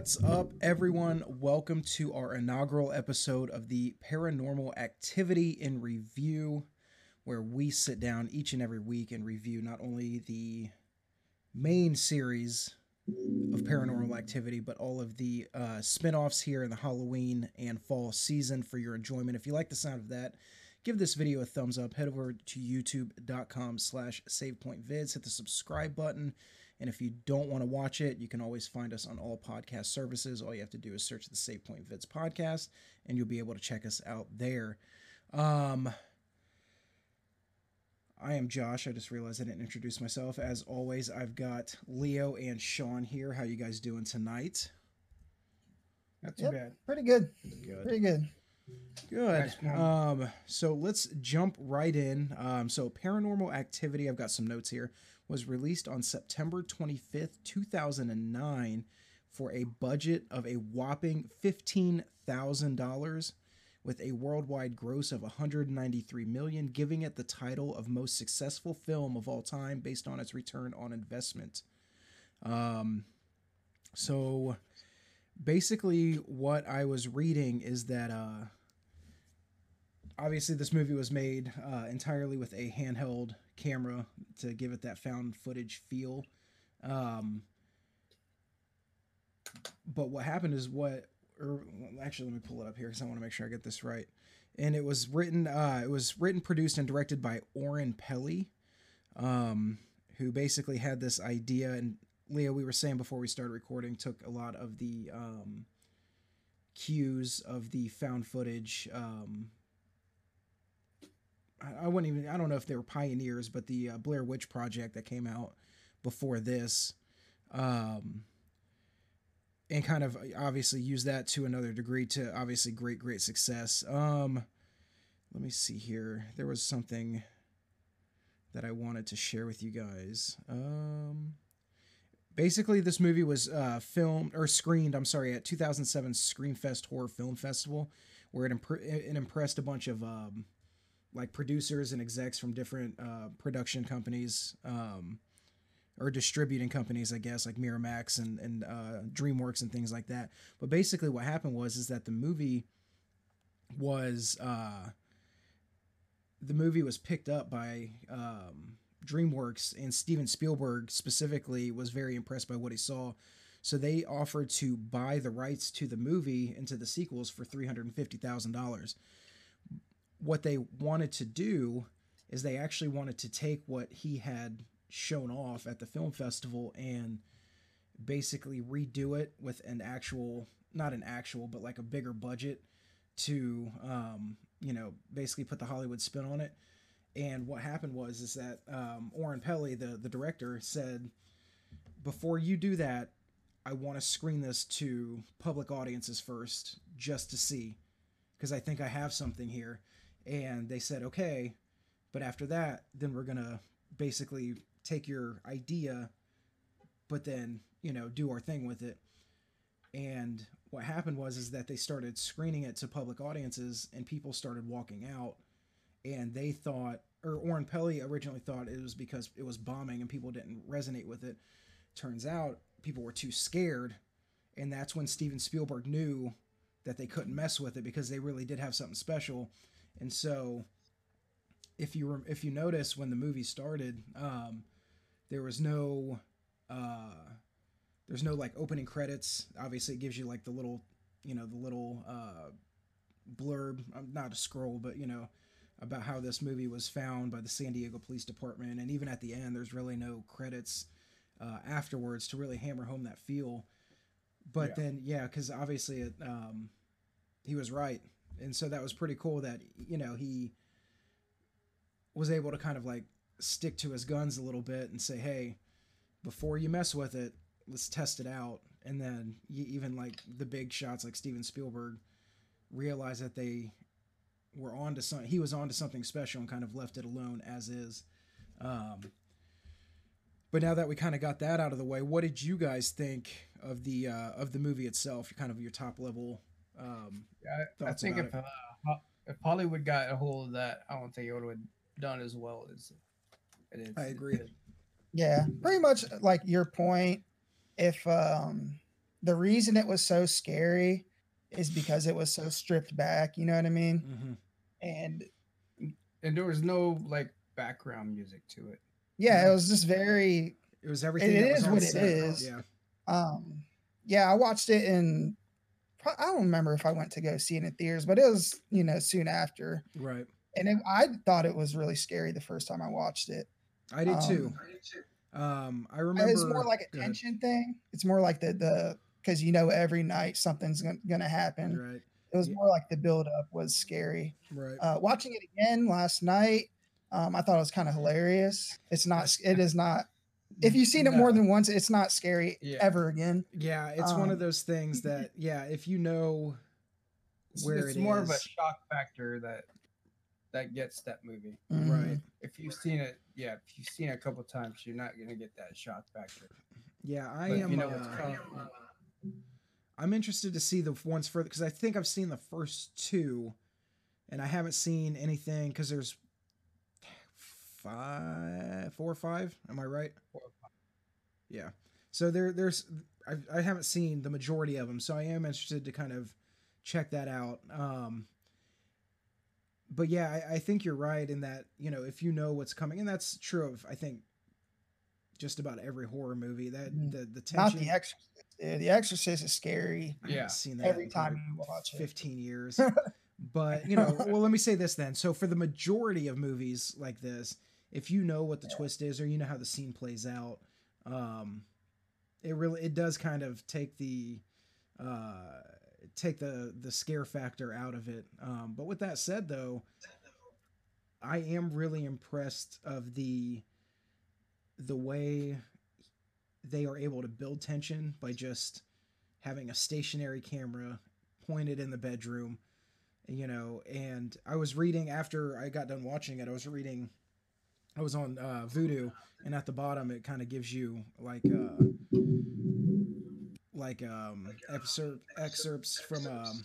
What's up, everyone? Welcome to our inaugural episode of the Paranormal Activity in Review, where we sit down each and every week and review not only the main series of Paranormal Activity, but all of the uh, spin offs here in the Halloween and fall season for your enjoyment. If you like the sound of that, give this video a thumbs up. Head over to youtube.com slash savepointvids, hit the subscribe button and if you don't want to watch it, you can always find us on all podcast services. All you have to do is search the Save Point Vids podcast, and you'll be able to check us out there. Um, I am Josh. I just realized I didn't introduce myself. As always, I've got Leo and Sean here. How you guys doing tonight? Not too yep, bad. Pretty good. Good. Pretty good. Good. Um, so let's jump right in. Um, so paranormal activity. I've got some notes here was released on September 25th, 2009 for a budget of a whopping $15,000 with a worldwide gross of 193 million, giving it the title of most successful film of all time based on its return on investment. Um, so basically, what I was reading is that uh, obviously this movie was made uh, entirely with a handheld camera to give it that found footage feel. Um, but what happened is what, or actually, let me pull it up here because I want to make sure I get this right. And it was written, uh, it was written, produced, and directed by Oren Peli, um, who basically had this idea. And Leo, we were saying before we started recording, took a lot of the um, cues of the found footage um, I wouldn't even I don't know if they were pioneers, but the uh, Blair Witch Project that came out before this, um, and kind of obviously use that to another degree to obviously great great success. Um, let me see here. There was something that I wanted to share with you guys. Um, basically, this movie was uh, filmed or screened. I'm sorry, at 2007 Screamfest Horror Film Festival, where it, imp- it impressed a bunch of um, like producers and execs from different uh, production companies um, or distributing companies, I guess, like Miramax and and uh, DreamWorks and things like that. But basically, what happened was is that the movie was uh, the movie was picked up by um, DreamWorks and Steven Spielberg specifically was very impressed by what he saw. So they offered to buy the rights to the movie and to the sequels for three hundred and fifty thousand dollars what they wanted to do is they actually wanted to take what he had shown off at the film festival and basically redo it with an actual not an actual but like a bigger budget to um, you know basically put the hollywood spin on it. And what happened was is that um, oren peli the, the director said before you do that i want to screen this to public audiences first just to see because i think i have something here and they said okay but after that then we're gonna basically take your idea but then you know do our thing with it. And what happened was is that they started screening it to public audiences and people started walking out. And they thought or Oren Peli originally thought it was because it was bombing and people didn't resonate with it. Turns out people were too scared and that's when Steven Spielberg knew that they couldn't mess with it because they really did have something special and so, if you were, if you notice when the movie started, um, there was no, uh, there's no like opening credits. Obviously, it gives you like the little, you know, the little uh, blurb. Um, not a scroll, but you know, about how this movie was found by the San Diego Police Department, and even at the end, there's really no credits uh, afterwards to really hammer home that feel. But yeah. then, yeah, because obviously, it, um, he was right and so that was pretty cool that you know he was able to kind of like stick to his guns a little bit and say hey before you mess with it let's test it out. And then even like the big shots like steven spielberg realized that they were on to something he was on to something special and kind of left it alone as is. Um, but now that we kind of got that out of the way what did you guys think of the uh, of the movie itself kind of your top level um, yeah, I, I think if uh, if Hollywood got a hold of that, I don't think it would have done as well as it is. I agree. Yeah, pretty much like your point. If um, the reason it was so scary is because it was so stripped back. You know what I mean? hmm And and there was no like background music to it. yeah, it was just very It was everything. It that was what it set. is. Yeah. um yeah i watched it in pro- i don't remember if i went to go see it in theaters but it was you know soon after Right. and it, i thought it was really scary the first time i watched it I did too. Um, Um, I remember. it's more like a tension thing it's more like the the because you know every night something's gonna, gonna happen Right. it was Yeah. more like the build up was scary Right. uh watching it again last night um i thought it was kind of hilarious it's not it is not if you've seen it more than once it's not scary Yeah. ever again yeah, it's one of um, those things that yeah, if you know where it's it more of a shock factor that that gets that movie. Mhm. right, If you've seen it, yeah, if you've seen it a couple times, you're not gonna get that shock factor. yeah, I But am. you know what's uh, coming. I'm interested to see the ones further because I think I've seen the first two, and I haven't seen anything because there's five, four or five. Am I right? Four or five. Yeah. So there, there's I, I haven't seen the majority of them, so I am interested to kind of check that out. Um, but yeah, I, I think you're right in that you know if you know what's coming, and that's true of I think just about every horror movie that Mhm. the the Not. The Exorcist. The Exorcist is scary. I haven't Yeah. seen that Every time you watch it. 15 years. but, you know, well, let me say this then. So, for the majority of movies like this, if you know what the Yeah. twist is or you know how the scene plays out, um, it really it does kind of take the uh, take the the scare factor out of it. Um, but with that said, though, I am really impressed of the the way they are able to build tension by just having a stationary camera pointed in the bedroom you know and i was reading after i got done watching it i was reading i was on uh, Vudu and at the bottom it kind of gives you like uh like um excerpt, excerpts from um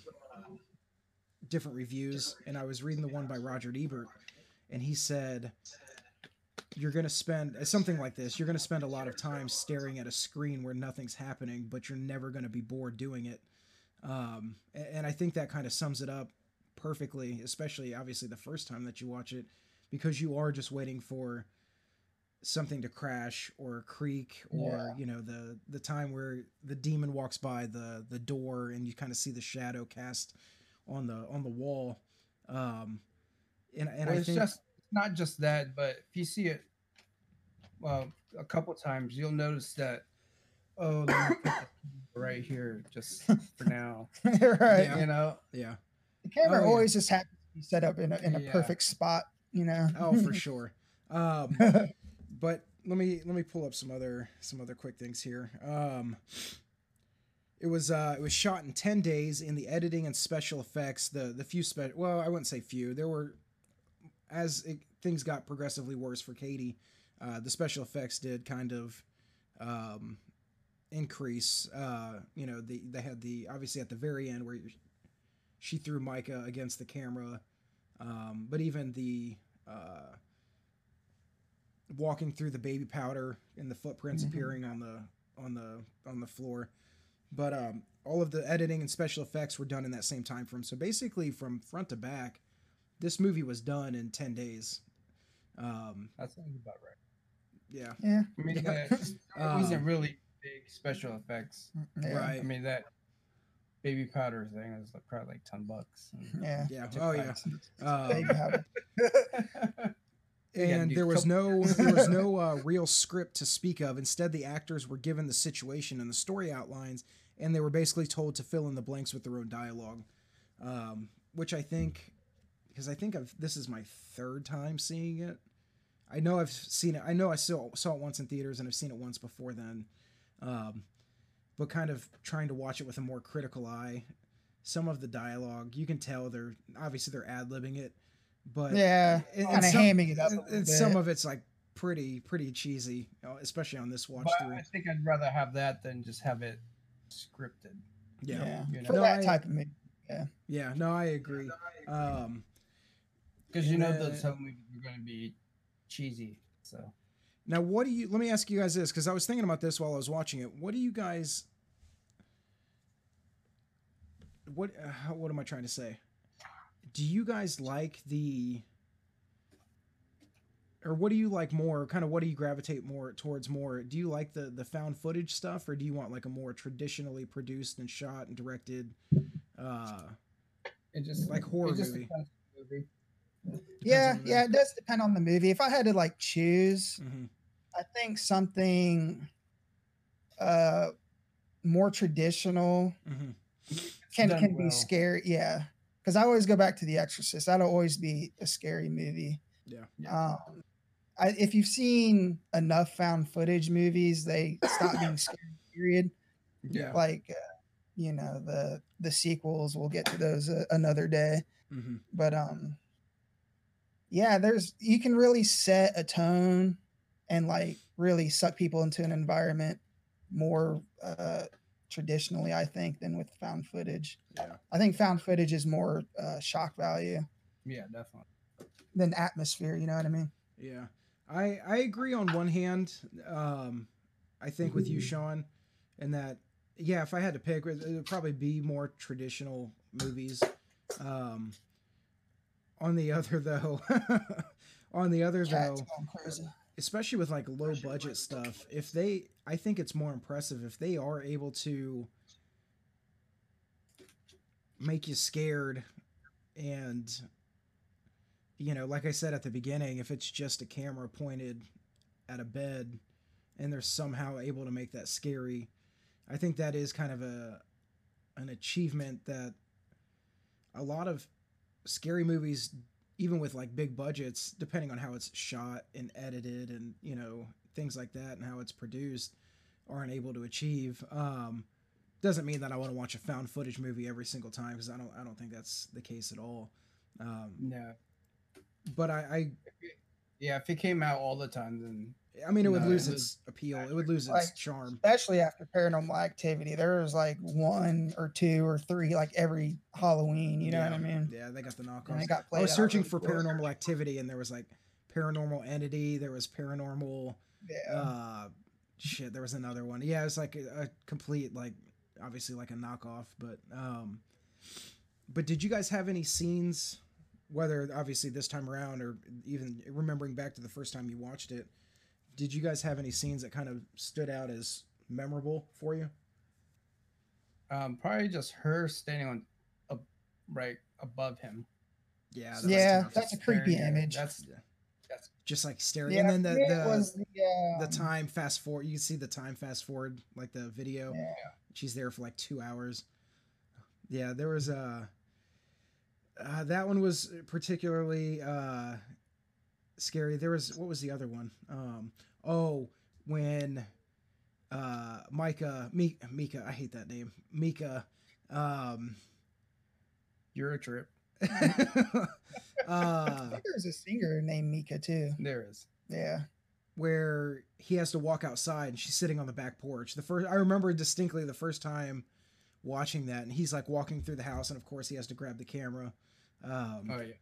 different reviews and i was reading the one by roger ebert and he said you're going to spend something like this you're going to spend a lot of time staring at a screen where nothing's happening but you're never going to be bored doing it. Um, and i think that kind of sums it up perfectly especially obviously the first time that you watch it because you are just waiting for something to crash or creak or Yeah. you know the the time where the demon walks by the the door and you kind of see the shadow cast on the on the wall um and, and well, i it's think just not just that, but if you see it, well, a couple times, you'll notice that. Oh, let me put right here, just for now. right. Yeah. You know, yeah The camera Oh, yeah. always just happens to be set up in a, in a Yeah. perfect spot, you know. oh for sure. Um but let me let me pull up some other some other quick things here. Um it was uh it was shot in 10 days in the editing and special effects the the few spe- well i wouldn't say few. There were as it, things got progressively worse for katie uh the special effects did kind of um increase. Uh you know the they had the obviously at the very end where she threw micah against the camera um but even the uh walking through the baby powder and the footprints Mhm. appearing on the on the on the floor but um all of the editing and special effects were done in that same time frame so basically from front to back this movie was done in 10 days um that sounds about right. yeah yeah. I mean, Yeah. that, it wasn't really big special effects. Yeah. Right. I mean, that baby powder thing is like probably like ten bucks. and- Yeah. yeah Took oh five yeah Baby um, powder. And there was no there was no uh, real script to speak of. Instead, the actors were given the situation and the story outlines, and they were basically told to fill in the blanks with their own dialogue, um, which I think, because I think I've this is my third time seeing it. I know I've seen it. I know I saw saw it once in theaters, and I've seen it once before then, um, but kind of trying to watch it with a more critical eye. Some of the dialogue, you can tell they're obviously they're ad libbing it, but Yeah. and- and Kind of some- hamming it up. A and, bit. some of it's like pretty pretty cheesy, especially on this watch But through. I think I'd rather have that than just have it scripted. Yeah. yeah. you know. For No, that I- type of movie. yeah, yeah. no, I agree. Um, Because you And, know uh, those some movies are going to be cheesy. So now, what do you? Let me ask you guys this because I was thinking about this while I was watching it. What do you guys? what uh, how- what am I trying to say? Do you guys like the or what do you like more? Kind of what do you gravitate more towards more? Do you like the the found footage stuff or do you want like a more traditionally produced and shot and directed uh It just Like horror it just movie. depends on the movie. depends Yeah, on the- yeah, it does depend on the movie. If I had to like choose, mhm, I think something uh more traditional mhm. can done can well. be scary. Yeah, because I always go back to The Exorcist. That'll always be a scary movie. Yeah. Um, I, if you've seen enough found footage movies, they stop being scary. Period. Yeah. Like, uh, you know, the the sequels. We'll get to those uh, another day. Mhm. But um, yeah, there's you can really set a tone and like really suck people into an environment more uh traditionally i think than with found footage Yeah. i think found footage is more uh shock value Yeah, definitely. than atmosphere you know what i mean Yeah, I I agree on one hand. Um, I think with you, Sean, and that yeah, if I had to pick, it would probably be more traditional movies. Um, on the other though, on the other Cat's though, especially with like low budget stuff, if they, I think it's more impressive if they are able to make you scared and you know, like I said at the beginning, if it's just a camera pointed at a bed and they're somehow able to make that scary, I think that is kind of a an achievement that a lot of scary movies even with like big budgets depending on how it's shot and edited and you know things like that and how it's produced aren't able to achieve um doesn't mean that I want to watch a found footage movie every single time because I don't I don't think that's the case at all um No. but I, Yeah, if it came out all the time, then I mean, it would No, lose it its appeal. It would lose its charm. especially after paranormal activity there was like one or two or three like every halloween you know what i mean Yeah, they got the and knockoffs. it got I was searching for paranormal activity, and there was like paranormal entity. There was paranormal. yeah Uh, shit. There was another one. Yeah, it was like a, a complete like, obviously like a knockoff. But um, but did you guys have any scenes? Whether obviously this time around, or even remembering back to the first time you watched it, did you guys have any scenes that kind of stood out as memorable for you? um, probably just her standing on, a, right above him. Yeah, So, Yeah, tough. that's a creepy staring at image. That's Yeah. that's just like staring, yeah and then for the the, it was the, the um, time fast forward. You can see the time fast forward, like the video. yeah. She's there for like two hours. Yeah, there was a. Uh, that one was particularly uh, scary. There was what was the other one? Um, oh, when uh, Micah, Mi- Mika, I hate that name, Mika. Um, you're a trip. uh, there's a singer named Mika too. There is. Yeah. where he has to walk outside and she's sitting on the back porch. The first I remember distinctly the first time watching that and he's like walking through the house and of course he has to grab the camera. Um Oh yeah.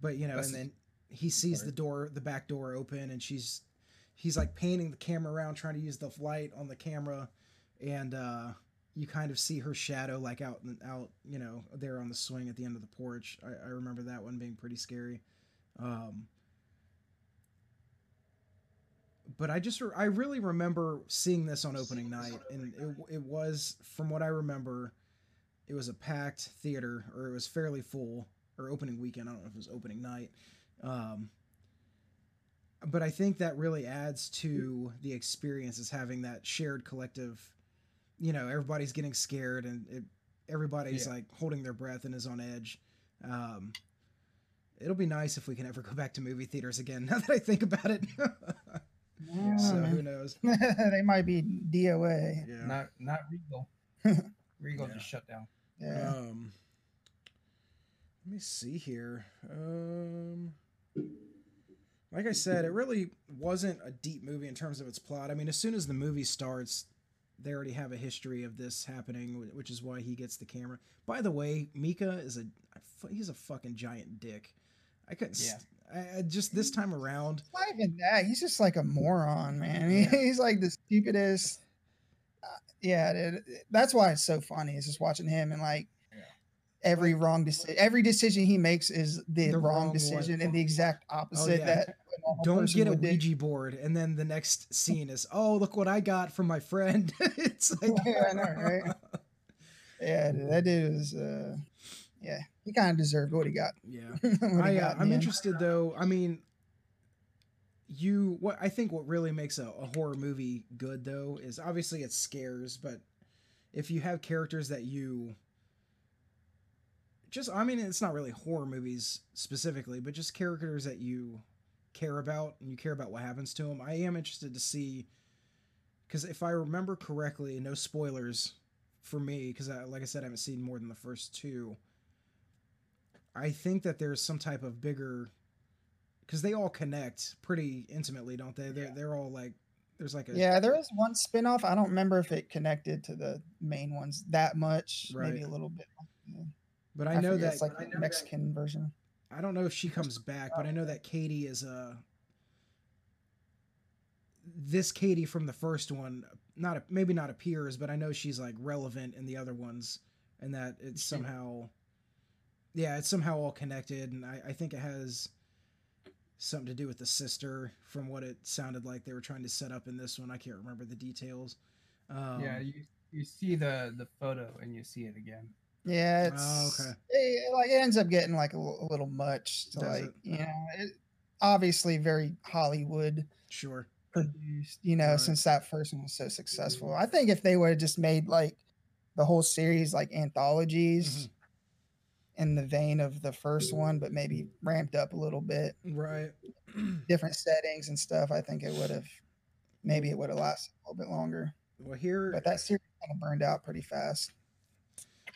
but you know That's- and then he sees Sorry. the door the back door open and she's he's like painting the camera around trying to use the light on the camera and uh you kind of see her shadow like out and out you know there on the swing at the end of the porch i, I remember that one being pretty scary um but i just i really remember seeing this on opening night and it, it was from what i remember it was a packed theater or it was fairly full or opening weekend i don't know if it was opening night um but i think that really adds to the experience is having that shared collective you know everybody's getting scared and it, everybody's Yeah. like holding their breath and is on edge um it'll be nice if we can ever go back to movie theaters again now that i think about it Yeah, so man. who knows they might be DOA. yeah Not not Regal. Regal Yeah. just shut down. Yeah. Um, let me see here. Um, like I said, it really wasn't a deep movie in terms of its plot. I mean, as soon as the movie starts, they already have a history of this happening, which is why he gets the camera. By the way, Mika is a he's a fucking giant dick. I couldn't. Yeah. st- I, just this time around. Not even that. He's just like a moron, man. He- Yeah. He's like the stupidest. Uh, yeah, dude. That's why it's so funny. Is just watching him and like, Yeah. every wrong decision. Every decision he makes is the, The wrong, wrong one. decision and the exact opposite yeah. that Don't get a would do. Ouija board, and then the next scene is, oh, look what I got from my friend. it's like, Yeah, I know, right? Yeah, dude, that dude was. Uh, yeah, he kind of deserved what he got. Yeah. he I, uh, got in I'm interested though. I mean, you what I think what really makes a, a horror movie good though is obviously it scares, but if you have characters that you just I mean it's not really horror movies specifically, but just characters that you care about and you care about what happens to them. I am interested to see because if I remember correctly, no spoilers for me because I, like I said, I haven't seen more than the first two. I think that there's some type of bigger because they all connect pretty intimately, don't they? They're they're all like there's like a Yeah, There is one spin-off. I don't remember if it connected to the main ones that much. Maybe a little bit. Yeah. but I know forget, that it's like the Mexican version. I don't know if she comes back, but I know that Katie is a this Katie from the first one. Not a, maybe not appears, but I know she's like relevant in the other ones, and that it's somehow, yeah, it's somehow all connected, and I, I think it has something to do with the sister, from what it sounded like they were trying to set up in this one. I can't remember the details. Um, yeah, you you see the the photo and you see it again. Yeah, Oh, it's okay. it, like it ends up getting like a, a little much. To Does like it? you know, it, obviously very Hollywood sure. produced. You know, Right. since that first one was so successful, I think if they would have just made like the whole series like anthologies Mm-hmm. In the vein of the first one, but maybe ramped up a little bit, Right. different settings and stuff, I think it would have maybe it would have lasted a little bit longer. well, here But that series kind of burned out pretty fast.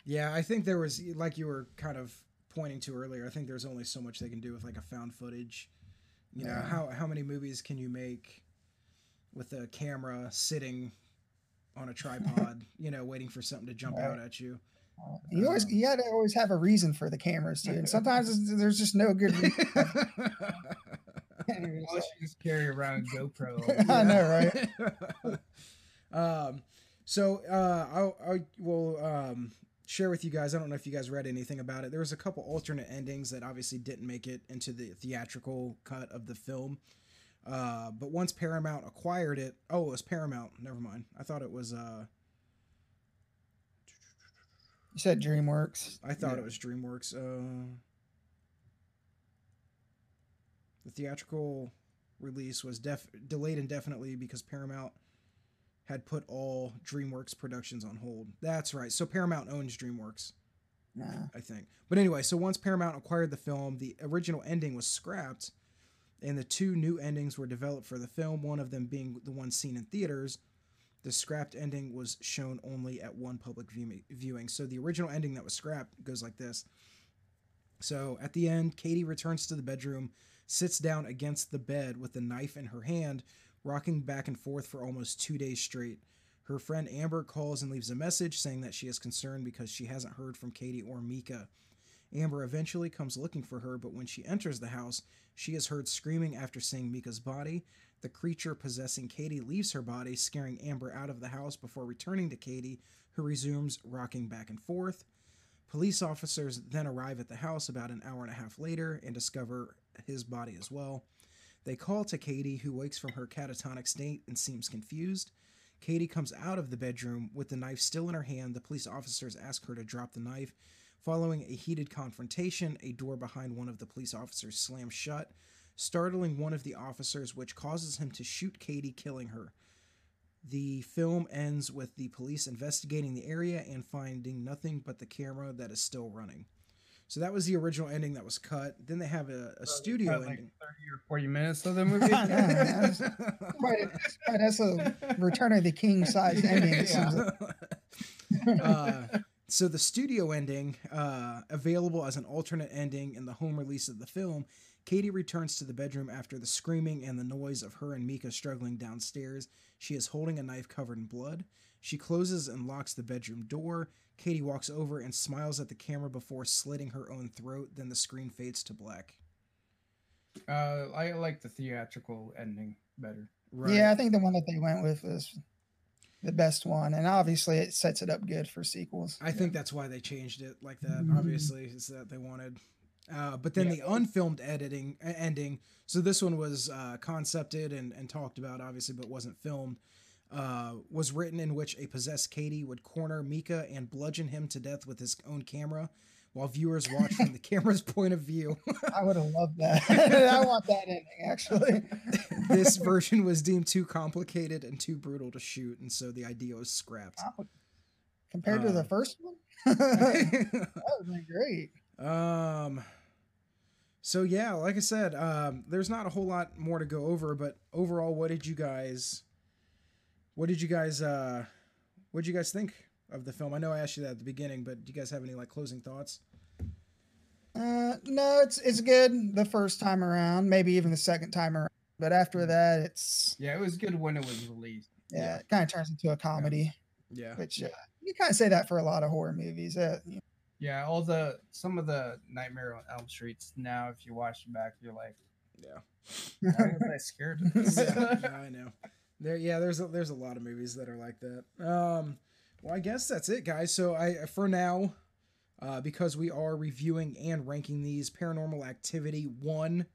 Yeah, I think there was like you were kind of pointing to earlier. I think there's only so much they can do with like a found footage. You know, Yeah. how how many movies can you make with a camera sitting on a tripod, you know, waiting for something to jump out at you? You always you gotta always have a reason for the cameras too, and sometimes there's just no good. reason. Unless you just carry around GoPro. I know, right? um, so uh, I I will um share with you guys. I don't know if you guys read anything about it. There was a couple alternate endings that obviously didn't make it into the theatrical cut of the film. Uh, but once Paramount acquired it, oh, it was Paramount. Never mind. I thought it was. Uh, You said DreamWorks. I thought Yeah. it was DreamWorks. Uh, the theatrical release was def- delayed indefinitely because Paramount had put all DreamWorks productions on hold. That's right. So Paramount owns DreamWorks, Nah. I think. But anyway, so once Paramount acquired the film, the original ending was scrapped, and the two new endings were developed for the film. One of them being the one seen in theaters. The scrapped ending was shown only at one public view- viewing. So the original ending that was scrapped goes like this. So at the end, Katie returns to the bedroom, sits down against the bed with the knife in her hand, rocking back and forth for almost two days straight. Her friend Amber calls and leaves a message saying that she is concerned because she hasn't heard from Katie or Mika. Amber eventually comes looking for her, but when she enters the house, she is heard screaming after seeing Mika's body. The creature possessing Katie leaves her body, scaring Amber out of the house before returning to Katie, who resumes rocking back and forth. Police officers then arrive at the house about an hour and a half later and discover his body as well. They call to Katie, who wakes from her catatonic state and seems confused. Katie comes out of the bedroom with the knife still in her hand. The police officers ask her to drop the knife. Following a heated confrontation, a door behind one of the police officers slams shut, startling one of the officers, which causes him to shoot Katie, killing her. The film ends with the police investigating the area and finding nothing but the camera that is still running. So that was the original ending that was cut. Then they have a, a studio About, like ending. thirty or forty minutes of the movie. I know, that's quite a- quite- that's a Return of the King size ending. it seems like. uh, so the studio ending, uh, available as an alternate ending in the home release of the film, Katie returns to the bedroom after the screaming and the noise of her and Mika struggling downstairs. She is holding a knife covered in blood. She closes and locks the bedroom door. Katie walks over and smiles at the camera before slitting her own throat. Then the screen fades to black. Uh, I like the theatrical ending better. Right. Yeah, I think the one that they went with was the best one, and obviously it sets it up good for sequels. I think that's why they changed it like that. Mhm. Obviously, is that they wanted. Uh, but then Yeah. the unfilmed editing uh, ending. So this one was uh, concepted and, and talked about, obviously, but wasn't filmed. Uh, was written in which a possessed Katie would corner Mika and bludgeon him to death with his own camera, while viewers watch from the camera's point of view. I would have loved that. I want that ending actually. this version was deemed too complicated and too brutal to shoot, and so the idea was scrapped. Compared to Uh, the first one, that would been great. Um. So yeah, like I said, um, there's not a whole lot more to go over, but overall, what did you guys, what did you guys, uh, what did you guys think of the film? I know I asked you that at the beginning, but do you guys have any like closing thoughts? Uh, no, it's it's good the first time around, maybe even the second time around. But after that, it's Yeah, it was good when it was released. yeah, Yeah. it kind of turns into a comedy, Yeah. which uh, you kind of say that for a lot of horror movies. Uh, you Yeah, all the some of the Nightmare on Elm Streets now, if you watch them back, you're like, Yeah. why was I scared of this? yeah, yeah, I know. There, yeah, there's a, there's a lot of movies that are like that. Um, well, I guess that's it, guys. So I, for now, uh, because we are reviewing and ranking these, Paranormal Activity one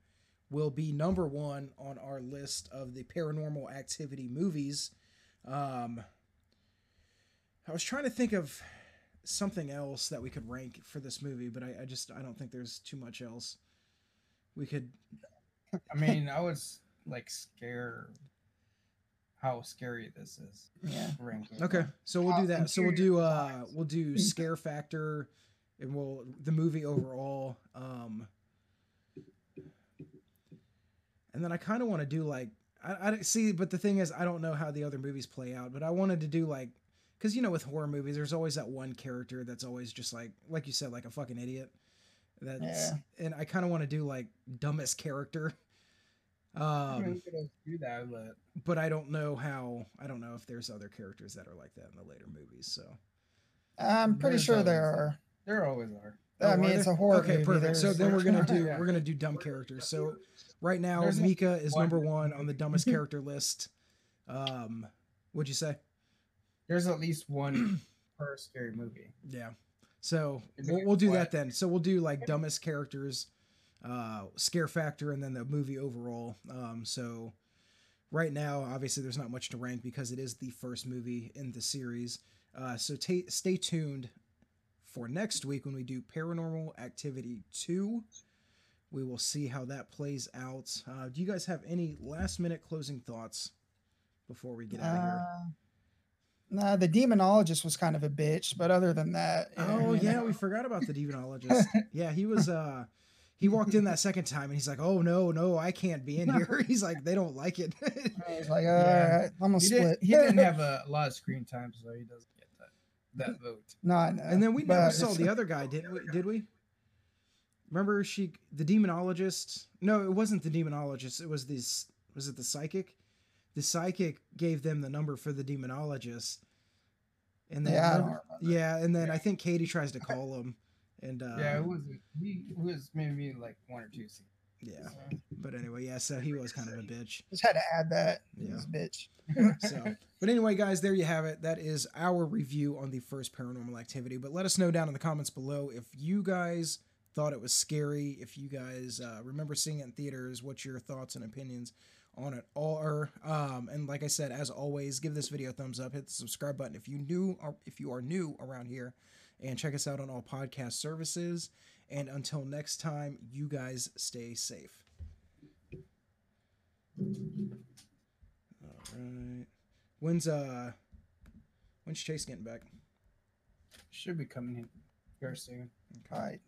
will be number one on our list of the Paranormal Activity movies. Um, I was trying to think of something else that we could rank for this movie, but I, I just I don't think there's too much else. We could I mean, I was like scared how scary this is. Yeah. ranking. Okay, so we'll do that. So we'll do uh we'll do scare factor, and we'll the movie overall. Um, and then I kind of want to do like I, I see, but the thing is, I don't know how the other movies play out. But I wanted to do like because you know with horror movies, there's always that one character that's always just like like you said, like a fucking idiot. That's Yeah. and I kind of want to do like dumbest character. Um, do that, but but I don't know how. I don't know if there's other characters that are like that in the later movies. So I'm pretty There's sure there are. there always are. Oh, I mean, it's a horror Okay, movie. perfect. So then we're gonna do Yeah. we're gonna do dumb characters. So right now, There's Mika is one- number one on the dumbest character list. Um, what'd you say? There's at least one per scary movie. Yeah. So we'll, we'll do that then. So we'll do like dumbest characters, uh, scare factor, and then the movie overall. Um, so right now, obviously, there's not much to rank because it is the first movie in the series. Uh, so ta stay tuned for next week when we do Paranormal Activity 2. We will see how that plays out. Uh, do you guys have any last minute closing thoughts before we get out of here? Nah, the demonologist was kind of a bitch, but other than that, Oh yeah, know, we forgot about the demonologist. yeah, he was uh he walked in that second time and he's like, "Oh no, no, I can't be in here." He's like, "They don't like it." I was like, all Yeah. right, I'm gonna He, split. did, he didn't have a, lot of screen time, so he doesn't get that that vote. no, I know. and then we never saw the other guy, didn't we? Did we? Remember she the demonologist? No, it wasn't the demonologist. It was this was it the psychic? The psychic gave them the number for the demonologist. And then Yeah, I don't remember- remember. yeah, and then Yeah. I think Katie tries to call him and uh yeah, it was he it was maybe like one or two scenes. yeah. But anyway, yeah, so he was kind of a bitch. Just had to add that. Yeah. This bitch. So, but anyway, guys, there you have it. That is our review on the first paranormal activity. But let us know down in the comments below if you guys thought it was scary, if you guys uh, remember seeing it in theaters, what your thoughts and opinions on it are. Um, and like I said, as always, give this video a thumbs up, hit the subscribe button if you new or if you are new around here, and check us out on all podcast services. And until next time, you guys stay safe. All right. When's uh when's Chase getting back? Should be coming in very soon. All right.